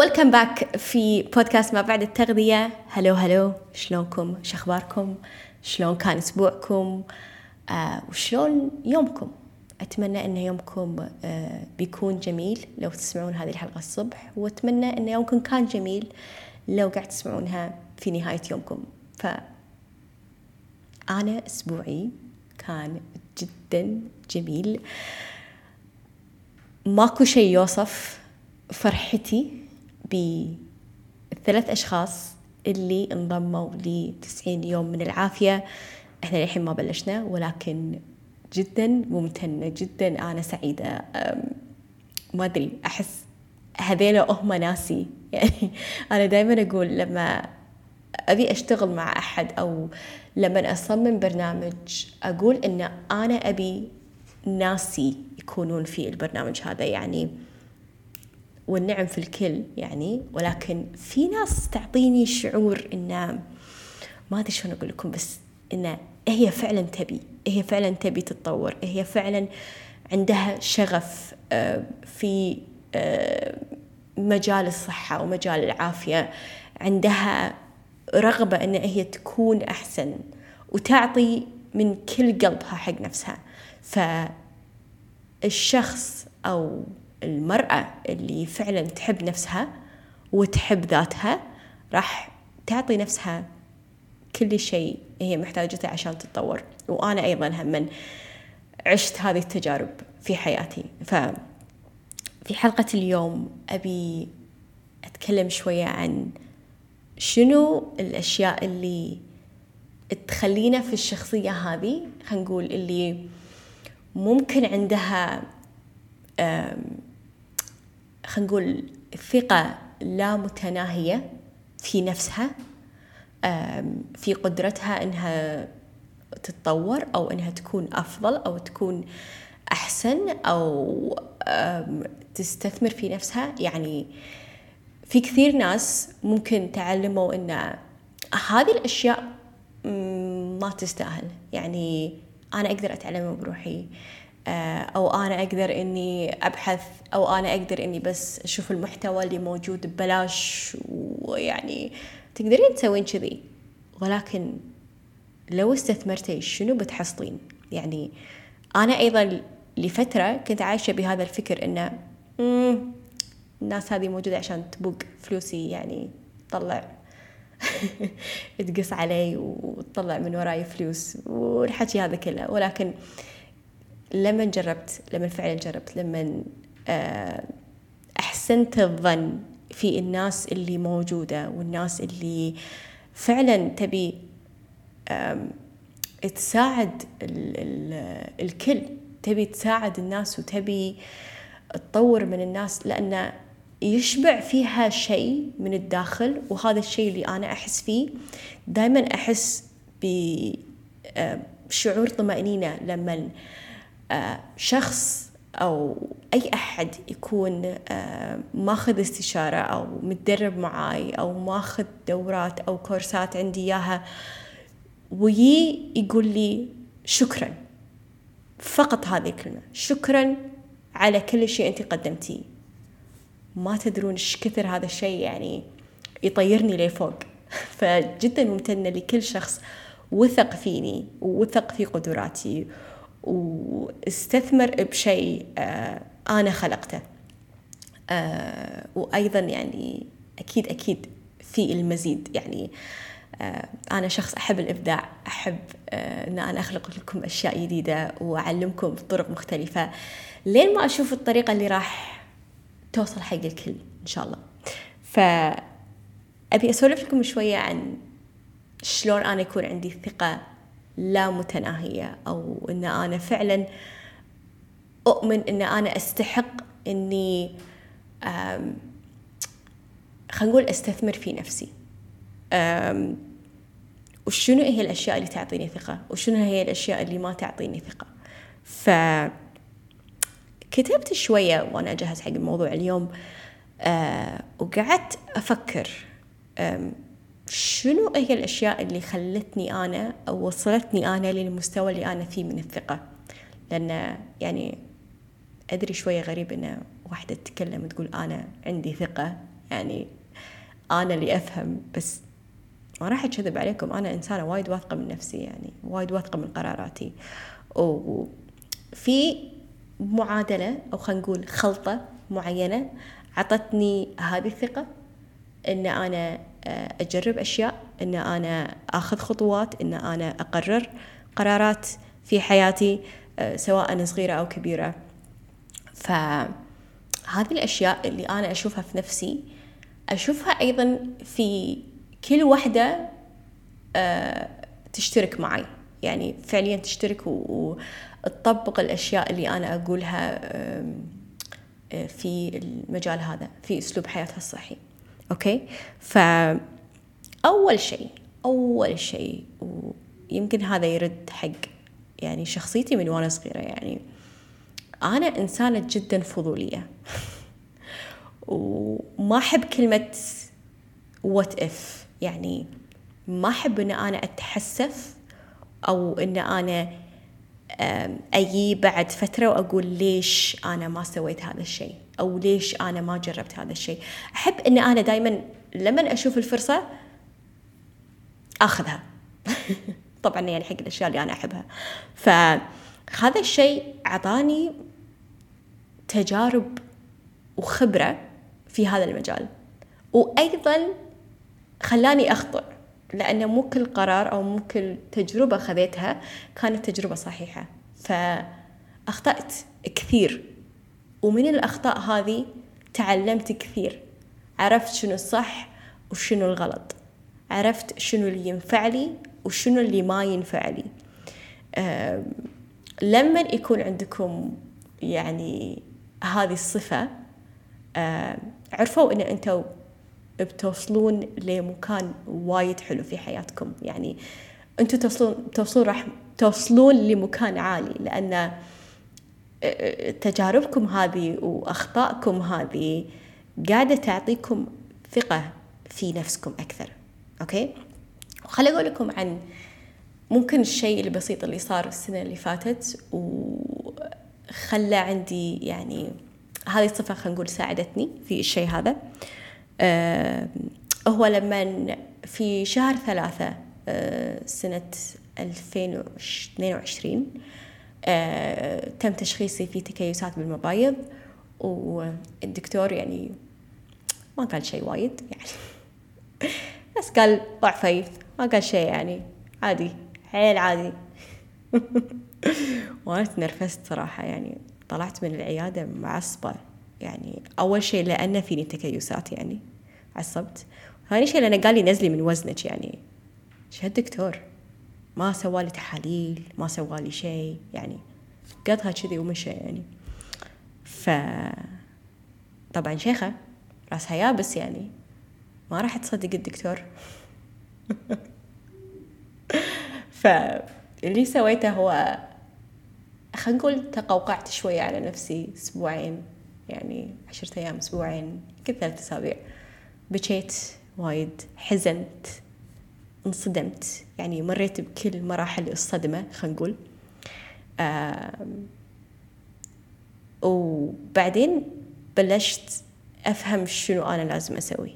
ويلكم باك في بودكاست ما بعد التغذية. هلو هلو شلونكم؟ شخباركم؟ شلون كان أسبوعكم؟ آه وشلون يومكم؟ أتمنى أن يومكم آه بيكون جميل لو تسمعون هذه الحلقة الصبح وأتمنى أن يومكم كان جميل لو قاعد تسمعونها في نهاية يومكم. ف أنا أسبوعي كان جدا جميل. ماكو شيء يوصف فرحتي بالثلاث أشخاص اللي انضموا ل 90 يوم من العافية. إحنا للحين ما بلشنا ولكن جدا ممتنة جدا. أنا سعيدة. ما أدري أحس هذيلا هم ناسي. يعني أنا دائما أقول لما أبي أشتغل مع أحد أو لما أصمم برنامج أقول إن أنا أبي ناسي يكونون في البرنامج هذا. يعني والنعم في الكل يعني ولكن في ناس تعطيني شعور إن ما أدري شلون أقول لكم بس إن هي فعلا تبي هي فعلا تبي تتطور هي فعلا عندها شغف في مجال الصحة ومجال العافية عندها رغبة أن هي تكون أحسن وتعطي من كل قلبها حق نفسها. فالشخص أو المرأة اللي فعلا تحب نفسها وتحب ذاتها راح تعطي نفسها كل شيء هي محتاجته عشان تتطور. وأنا أيضا هم عشت هذه التجارب في حياتي. ف في حلقة اليوم أبي أتكلم شوية عن شنو الأشياء اللي تخلينا في الشخصية هذه خلينا نقول اللي ممكن عندها خلينا نقول ثقة لا متناهية في نفسها في قدرتها إنها تتطور أو إنها تكون أفضل أو تكون أحسن أو تستثمر في نفسها. يعني في كثير ناس ممكن تعلموا إن هذه الأشياء ما تستاهل. يعني أنا أقدر أتعلمها بروحي. أو أنا أقدر إني أبحث أو أنا أقدر إني بس أشوف المحتوى اللي موجود ببلاش ويعني تقدرين تسوين كذي. ولكن لو استثمرتي شنو بتحصلين؟ يعني أنا أيضا لفترة كنت عايشة بهذا الفكر إنه الناس هذه موجودة عشان تبوق فلوسي يعني تطلع تقص علي وتطلع من وراي فلوس والحكي هذا كله. ولكن لما جربت لما فعلا جربت لما أحسنت الظن في الناس اللي موجودة والناس اللي فعلا تبي تساعد ال ال الكل. تبي تساعد الناس وتبي تطور من الناس لأن يشبع فيها شيء من الداخل وهذا الشيء اللي أنا أحس فيه دائما أحس بشعور طمأنينة لما شخص أو أي أحد يكون ماخذ استشارة أو متدرب معاي أو ماخذ دورات أو كورسات عندي إياها ويي يقول لي شكرا فقط هذه الكلمة شكرا على كل شيء أنت قدمتيه. ما تدرون إيش كثر هذا الشيء يعني يطيرني لفوق. فجدا ممتنة لكل شخص وثق فيني ووثق في قدراتي واستثمر بشيء أنا خلقته. وأيضا يعني أكيد أكيد في المزيد. يعني أنا شخص أحب الإبداع أحب أن أنا أخلق لكم أشياء جديدة وأعلمكم بطرق مختلفة. لين ما أشوف الطريقة اللي راح توصل حق الكل إن شاء الله. فأبي أسولف لكم شوية عن شلون أنا يكون عندي ثقة لا متناهية أو أن أنا فعلا أؤمن أن أنا أستحق أني خلينا نقول أستثمر في نفسي. وشنو هي الأشياء اللي تعطيني ثقة؟ وشنو هي الأشياء اللي ما تعطيني ثقة؟ ف كتبت شوية وأنا أجهز حق الموضوع اليوم أه وقعدت أفكر شنو هي الأشياء اللي خلتني أنا أو وصلتني أنا للمستوى اللي أنا فيه من الثقة؟ لأن يعني أدري شوية غريب إن واحدة تتكلم تقول أنا عندي ثقة يعني أنا اللي أفهم بس ما راح أكذب عليكم أنا إنسانة وايد واثقة من نفسي يعني وايد واثقة من قراراتي. وفي معادلة أو خلينا نقول خلطة معينة عطتني هذه الثقة إن أنا آه، أجرب أشياء إن أنا آخذ خطوات إن أنا أقرر قرارات في حياتي آه، سواء صغيرة أو كبيرة. فهذه الأشياء اللي أنا أشوفها في نفسي أشوفها أيضا في كل وحدة آه، تشترك معي. يعني فعليا تشترك وتطبق الأشياء اللي أنا أقولها في المجال هذا في أسلوب حياتها الصحي. أوكي؟ فاول شيء أول شيء ويمكن هذا يرد حق يعني شخصيتي من وأنا صغيرة يعني. أنا إنسانة جدا فضولية. وما أحب كلمة what if يعني ما أحب إن أنا أتحسف أو إن أنا أجي بعد فترة وأقول ليش أنا ما سويت هذا الشيء. أو ليش أنا ما جربت هذا الشيء. أحب إن أنا دائما لما أشوف الفرصة أخذها. طبعا يعني حق الأشياء اللي أنا أحبها. فهذا الشيء أعطاني تجارب وخبرة في هذا المجال. وأيضا خلاني أخطئ لأن مو كل قرار أو مو كل تجربة خذيتها كانت تجربة صحيحة. فأخطأت كثير. ومن الأخطاء هذه تعلمت كثير. عرفت شنو الصح وشنو الغلط. عرفت شنو اللي ينفع لي وشنو اللي ما ينفع لي. لما يكون عندكم يعني هذه الصفة عرفوا إن أنتم بتوصلون لمكان وايد حلو في حياتكم. يعني أنتم توصلون توصلون راح توصلون لمكان عالي لأن تجاربكم هذه وأخطائكم هذه قاعدة تعطيكم ثقة في نفسكم أكثر. أوكي؟ وخلي أقول لكم عن ممكن الشيء البسيط اللي صار السنة اللي فاتت وخلى عندي يعني هذه الصفة خلينا نقول ساعدتني في الشيء هذا. آه هو لما في شهر ثلاثة آه سنة 2022 آه تم تشخيصي في تكيسات بالمبايض والدكتور يعني ما قال شيء وايد يعني بس قال ضعفي ما قال شيء يعني عادي حيل عادي. وأنا تنرفزت صراحة يعني طلعت من العيادة معصبة يعني أول شيء لأن فيني تكيسات يعني عصبت. ثاني شيء لأنه قال لي نزلي من وزنك يعني شو هالدكتور ما سوالي تحاليل ما سوالي شيء يعني قضها كذي ومشى يعني. ف طبعا شيخة راسها يابس يعني. ما راح تصدق الدكتور. فاللي سويته هو خلينا نقول تقوقعت شوية على نفسي أسبوعين يعني عشرة أيام أسبوعين يمكن ثلاثة أسابيع. بكيت وايد حزنت. انصدمت. يعني مريت بكل مراحل الصدمة خلينا نقول. وبعدين بلشت أفهم شنو أنا لازم أسوي.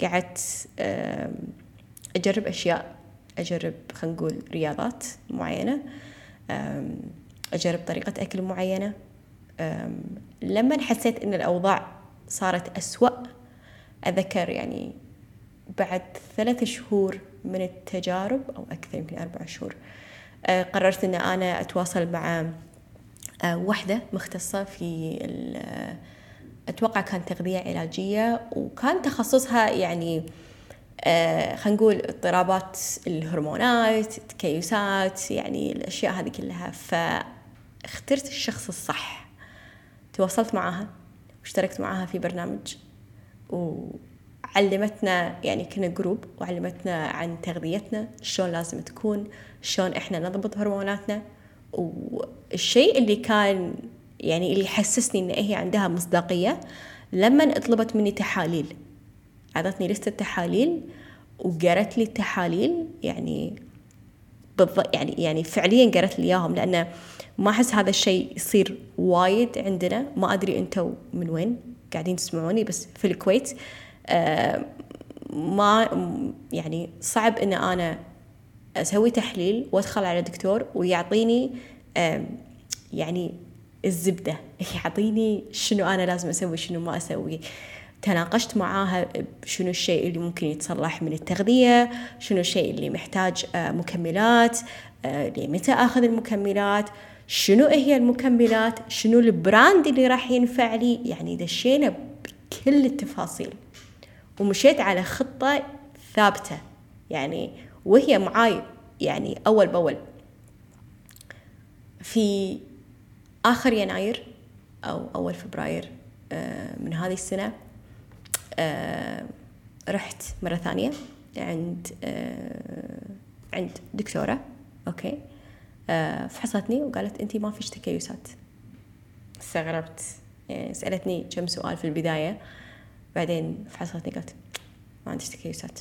قعدت أجرب أشياء أجرب خلينا نقول رياضات معينة أجرب طريقة أكل معينة. لما حسيت إن الأوضاع صارت أسوأ أذكر يعني بعد ثلاث شهور من التجارب أو أكثر يمكن أربع شهور أه، قررت أن أنا أتواصل مع أه، وحدة مختصة في أتوقع كانت تغذية علاجية وكان تخصصها يعني خلينا نقول اضطرابات الهرمونات التكيسات يعني الأشياء هذه كلها. فاخترت الشخص الصح. تواصلت معها واشتركت معها في برنامج وعلمتنا يعني كنا جروب وعلمتنا عن تغذيتنا شلون لازم تكون شلون إحنا نضبط هرموناتنا. والشيء اللي كان يعني اللي حسسني إن هي عندها مصداقية لما طلبت مني تحاليل أعطتني لستة تحاليل وقرت لي التحاليل يعني بالضبط يعني يعني فعليا قرت لي إياهم لأنه ما أحس هذا الشيء يصير وايد عندنا. ما أدري أنتم من وين قاعدين تسمعوني بس في الكويت. ما يعني صعب إن أنا أسوي تحليل وأدخل على دكتور ويعطيني يعني الزبدة. يعطيني شنو أنا لازم أسوي شنو ما أسوي. تناقشت معاها شنو الشيء اللي ممكن يتصلح من التغذية شنو الشيء اللي محتاج آه، مكملات آه، لمتى أخذ المكملات شنو هي المكملات شنو البراند اللي راح ينفع لي. يعني دشينا بكل التفاصيل. ومشيت على خطة ثابتة. يعني وهي معاي يعني أول بأول. في آخر يناير أو أول فبراير آه، من هذه السنة آه، رحت مرة ثانية عند آه، عند دكتورة. أوكي. آه، فحصتني وقالت أنتي ما فيش تكيسات استغربت. يعني سألتني كم سؤال في البداية. بعدين فحصتني قالت ما عندك تكيسات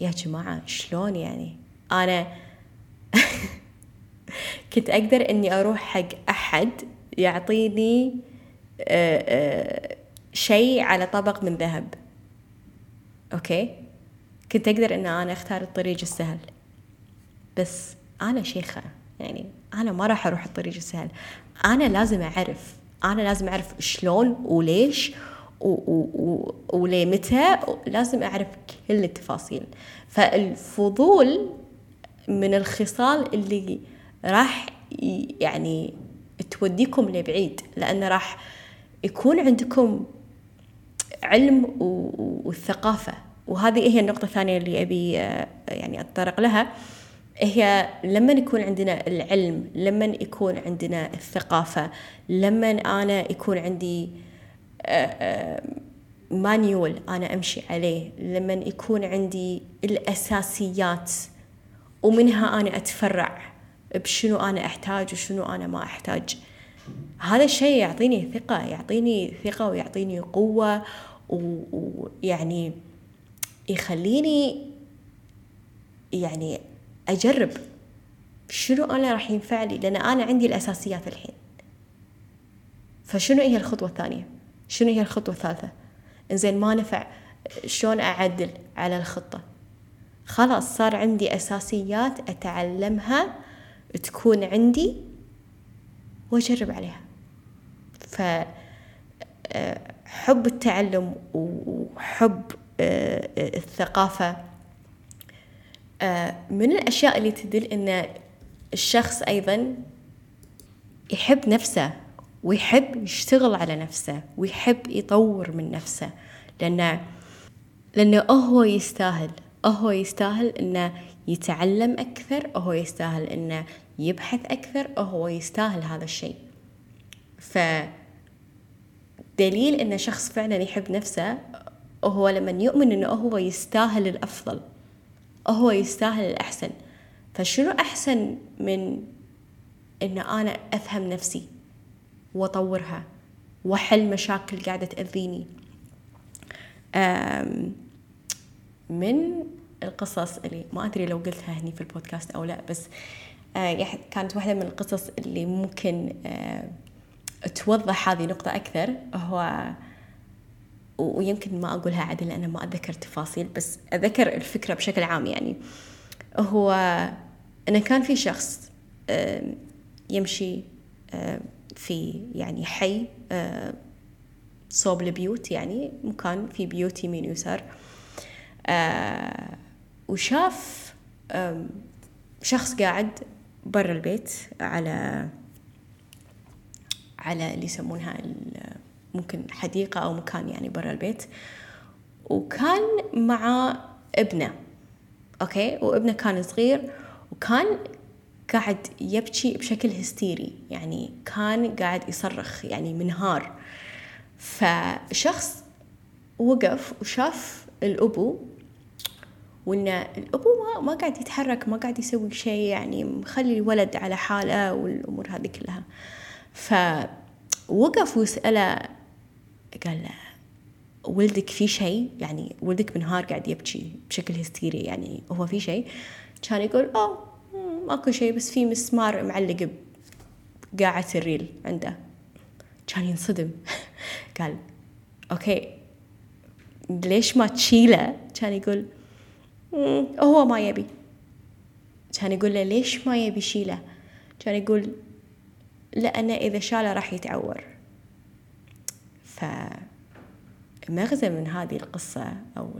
يا جماعة شلون يعني؟ أنا كنت أقدر إني أروح حق أحد يعطيني شيء على طبق من ذهب. أوكي؟ كنت أقدر أن أنا أختار الطريق السهل. بس أنا شيخة يعني أنا ما راح أروح الطريق السهل. أنا لازم أعرف أنا لازم أعرف شلون وليش وليه متى لازم أعرف كل التفاصيل. فالفضول من الخصال اللي راح يعني توديكم لبعيد لأنه راح يكون عندكم علم والثقافة. وهذه هي النقطة الثانية اللي أبي آه، يعني أتطرق لها. هي لما يكون عندنا العلم لما يكون عندنا الثقافة لما أنا يكون عندي مانيول أنا أمشي عليه. لما يكون عندي الأساسيات ومنها أنا أتفرع بشنو أنا أحتاج وشنو أنا ما أحتاج. هذا الشيء يعطيني ثقة يعطيني ثقة ويعطيني قوة ويعني يخليني يعني أجرب شنو أنا راح ينفع لي لأن أنا عندي الأساسيات الحين. فشنو هي الخطوة الثانية؟ شنو هي الخطوة الثالثة؟ إنزين ما نفع. شلون أعدل على الخطة؟ خلاص صار عندي أساسيات أتعلمها تكون عندي وأجرب عليها. ف آه، حب التعلم وحب آه، الثقافة آه، من الأشياء اللي تدل أن الشخص أيضا يحب نفسه. ويحب يشتغل على نفسه ويحب يطور من نفسه. لأنه لأنه هو يستاهل. هو يستاهل أنه يتعلم أكثر هو يستاهل أنه يبحث أكثر هو يستاهل هذا الشيء. ف دليل إن شخص فعلا يحب نفسه هو لما يؤمن إنه هو يستاهل الأفضل هو يستاهل الأحسن. فشنو أحسن من إن أنا أفهم نفسي؟ وأطورها. واحل مشاكل قاعدة تأذيني. من القصص اللي ما أدري لو قلتها هني في البودكاست أو لا بس آه، كانت واحدة من القصص اللي ممكن توضح هذه نقطة أكثر. هو ويمكن ما أقولها عدل لأن ما أتذكر تفاصيل بس أذكر الفكرة بشكل عام يعني. هو أنه كان في شخص يمشي في يعني حي صوب البيوت يعني مكان في بيوت يمين ويسار. وشاف شخص قاعد برا البيت على على اللي يسمونها ممكن حديقة أو مكان يعني برا البيت. وكان مع ابنه أوكي؟ وابنه كان صغير وكان قاعد يبكي بشكل هستيري يعني كان قاعد يصرخ يعني منهار فشخص وقف وشاف الأبو وإن الأبو ما, ما قاعد يتحرك ما قاعد يسوي شيء يعني مخلي الولد على حالة والأمور هذه كلها. فوقف وسأله قال له ولدك في شيء؟ يعني ولدك منهار قاعد يبكي بشكل هستيري يعني هو في شيء؟ كان يقول آه ماكو شيء بس في مسمار معلق بقاعة الريل عنده. كان ينصدم. قال okay ليش ما تشيله؟ كان يقول هو ما يبي. كان يقول له ليش ما يبي يشيله؟ كان يقول لأنه إذا شاله راح يتعور. فمغزى من هذه القصة أو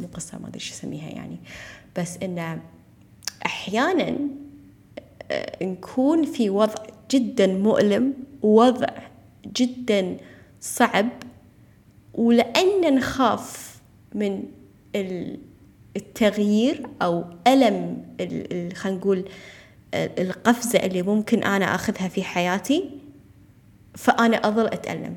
مو قصة ما أدري شو أسميها يعني بس إنه أحيانا نكون في وضع جدا مؤلم ووضع جدا صعب ولأن نخاف من التغيير أو ألم خلينا نقول القفزة اللي ممكن أنا أخذها في حياتي فأنا أظل أتألم.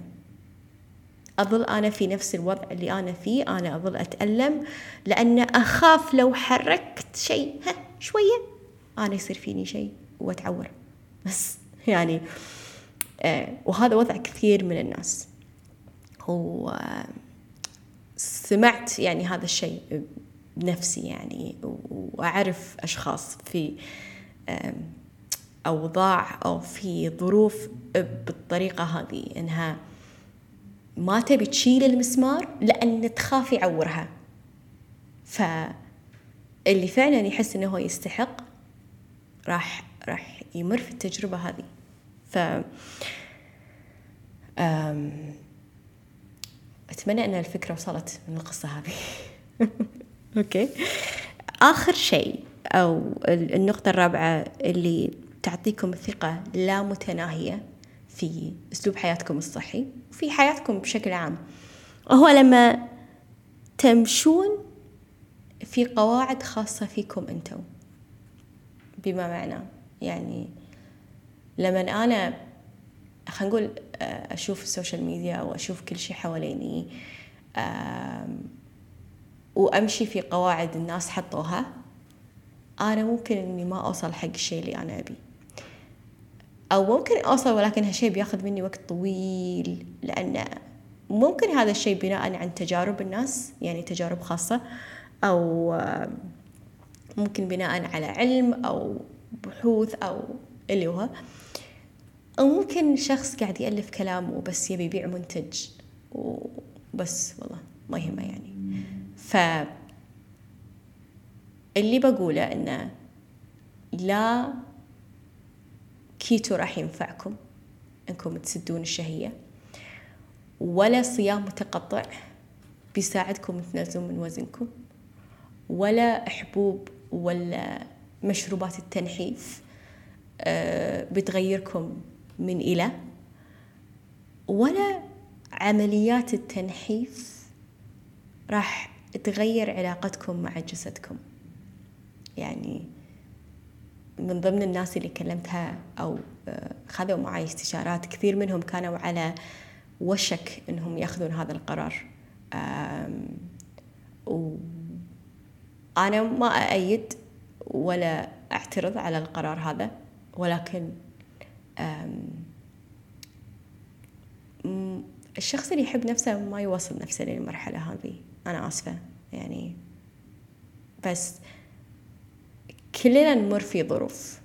أظل أنا في نفس الوضع اللي أنا فيه أنا أظل أتألم لأن أخاف لو حركت شيء ها شوية أنا يصير فيني شيء وأتعور. بس يعني آه وهذا وضع كثير من الناس. وسمعت يعني هذا الشيء بنفسي يعني وأعرف أشخاص في أوضاع أو في ظروف بالطريقة هذه إنها ما تبي تشيل المسمار لأن تخاف يعورها. فاللي فعلا يحس إنه هو يستحق راح راح يمر في التجربة هذه. ف أتمنى أن الفكرة وصلت من القصة هذه. أوكي. آخر شيء أو النقطة الرابعة اللي تعطيكم ثقة لا متناهية في أسلوب حياتكم الصحي وفي حياتكم بشكل عام هو لما تمشون في قواعد خاصة فيكم أنتم بما معنى. يعني لما أنا خلينا نقول آه، أشوف السوشيال ميديا أو أشوف كل شيء حواليني وأمشي في قواعد الناس حطوها أنا ممكن إني ما أوصل حق الشيء اللي أنا أبيه أو ممكن أوصل ولكن هالشيء بياخذ مني وقت طويل لأن ممكن هذا الشيء بناء عن تجارب الناس يعني تجارب خاصة. أو ممكن بناء على علم أو بحوث أو اللي هو. أو ممكن شخص قاعد يألف كلام وبس يبي يبيع منتج وبس والله ما يهمه يعني. ف اللي بقوله إنه لا كيتو راح ينفعكم إنكم تسدون الشهية ولا صيام متقطع بيساعدكم تنزلون من وزنكم. ولا حبوب ولا مشروبات التنحيف آه، بتغيركم من إلى ولا عمليات التنحيف راح تغير علاقتكم مع جسدكم. يعني من ضمن الناس اللي كلمتها أو آه، خذوا معي استشارات كثير منهم كانوا على وشك أنهم يأخذون هذا القرار. وأنا ما أأيد ولا أعترض على القرار هذا ولكن الشخص اللي يحب نفسه ما يوصل نفسه للمرحلة هذه أنا آسفة يعني. بس كلنا نمر في ظروف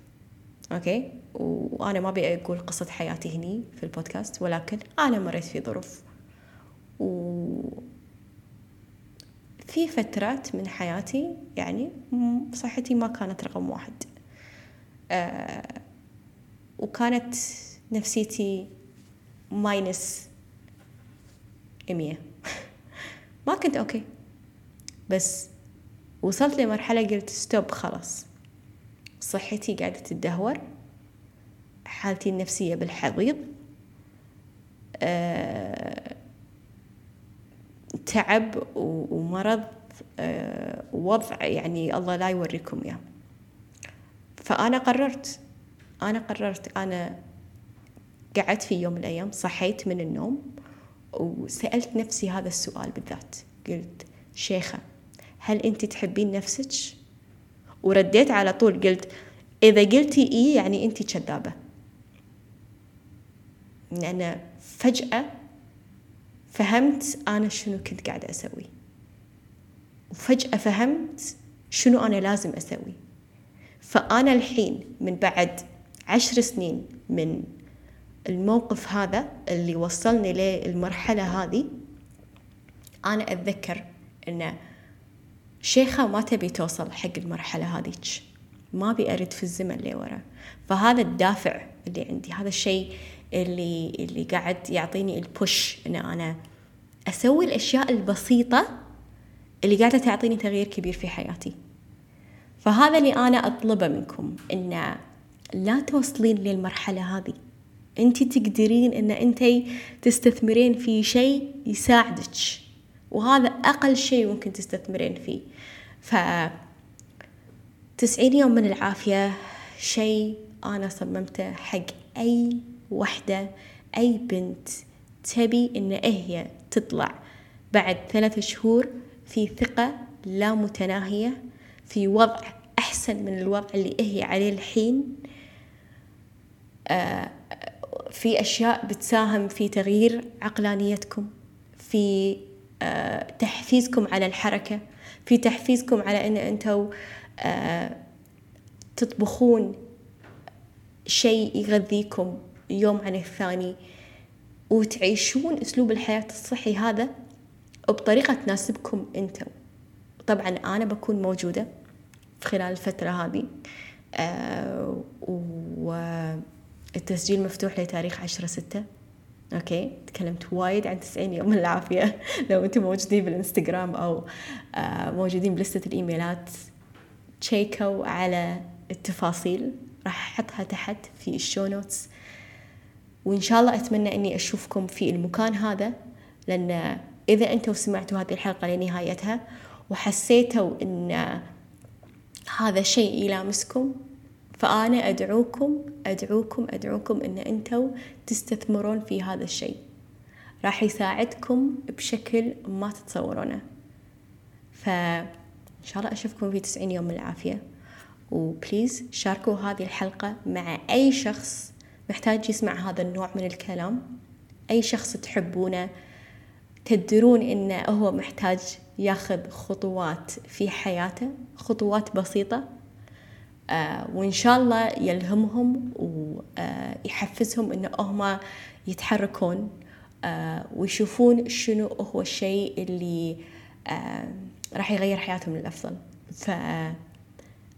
أوكي؟ وأنا ما أبي أقول قصة حياتي هني في البودكاست ولكن أنا مريت في ظروف. و في فترات من حياتي يعني صحتي ما كانت رقم واحد. آه وكانت نفسيتي minus مية. ما كنت okay بس وصلت لمرحلة قلت stop خلاص. صحتي قاعدة تدهور حالتي النفسية بالحضيض. أه تعب ومرض أه وضع يعني الله لا يوريكم إياه. فأنا قررت أنا قررت أنا قعدت في يوم من الأيام صحيت من النوم وسألت نفسي هذا السؤال بالذات. قلت شيخة هل أنت تحبين نفسك؟ ورديت على طول قلت إذا قلتي إيه يعني أنت كذابة. لأن فجأة فهمت أنا شنو كنت قاعدة أسوي. وفجأة فهمت شنو أنا لازم أسوي. فأنا الحين من بعد عشر سنين من الموقف هذا اللي وصلني للمرحلة هذه أنا أتذكر أن شيخة ما تبي توصل حق المرحلة هذيك ما أبي أرد في الزمن لورا فهذا الدافع اللي عندي هذا الشيء اللي اللي قاعد يعطيني البوش إن أنا أسوي الأشياء البسيطة اللي قاعدة تعطيني تغيير كبير في حياتي. فهذا اللي أنا أطلبه منكم إن لا توصلين للمرحلة هذه. انت تقدرين إن انت تستثمرين في شيء يساعدك وهذا أقل شيء ممكن تستثمرين فيه. ف تسعين يوم من العافية شيء أنا صممته حق أي وحدة. أي بنت تبي إن هي تطلع بعد ثلاثة شهور في ثقة لا متناهية في وضع أحسن من الوضع اللي هي عليه الحين آه، في أشياء بتساهم في تغيير عقلانيتكم في آه، تحفيزكم على الحركة في تحفيزكم على أن أنتوا آه، تطبخون شيء يغذيكم. يوم عن الثاني. وتعيشون أسلوب الحياة الصحي هذا بطريقة تناسبكم أنتم. طبعا أنا بكون موجودة خلال الفترة هذه. آه والتسجيل مفتوح لتاريخ عشرة ستة. Okay؟ تكلمت وايد عن 90 يوم من العافية. لو أنتم موجودين بالإنستغرام أو آه موجودين بلستة الإيميلات تشيكوا على التفاصيل. راح أحطها تحت في ال show notes وإن شاء الله أتمنى أني أشوفكم في المكان هذا لأن إذا أنتم سمعتوا هذه الحلقة لنهايتها وحسيتوا أن هذا شيء يلامسكم فأنا أدعوكم أدعوكم أدعوكم أن أنتم تستثمرون في هذا الشيء. راح يساعدكم بشكل ما تتصورونه. فإن شاء الله أشوفكم في تسعين يوم من العافية وبليز شاركوا هذه الحلقة مع أي شخص محتاج يسمع هذا النوع من الكلام. أي شخص تحبونه تدرون إنه هو محتاج ياخذ خطوات في حياته خطوات بسيطة آه وإن شاء الله يلهمهم ويحفزهم إنه هم يتحركون آه ويشوفون شنو هو الشيء اللي آه راح يغير حياتهم للأفضل. ف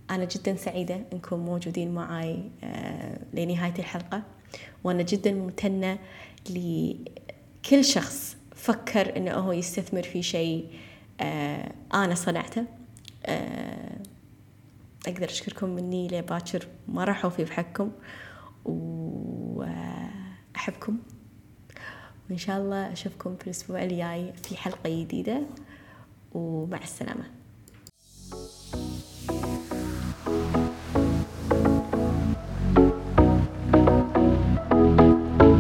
أنا جدا سعيدة أنكم موجودين معي آه، لنهاية الحلقة وأنا جدا ممتنة لكل شخص فكر أنه هو يستثمر في شيء آه، أنا صنعته. آه، أقدر أشكركم مني لباكر ما راح أوفي بحقكم وأحبكم. وإن شاء الله أشوفكم في الأسبوع الجاي في حلقة جديدة ومع السلامة.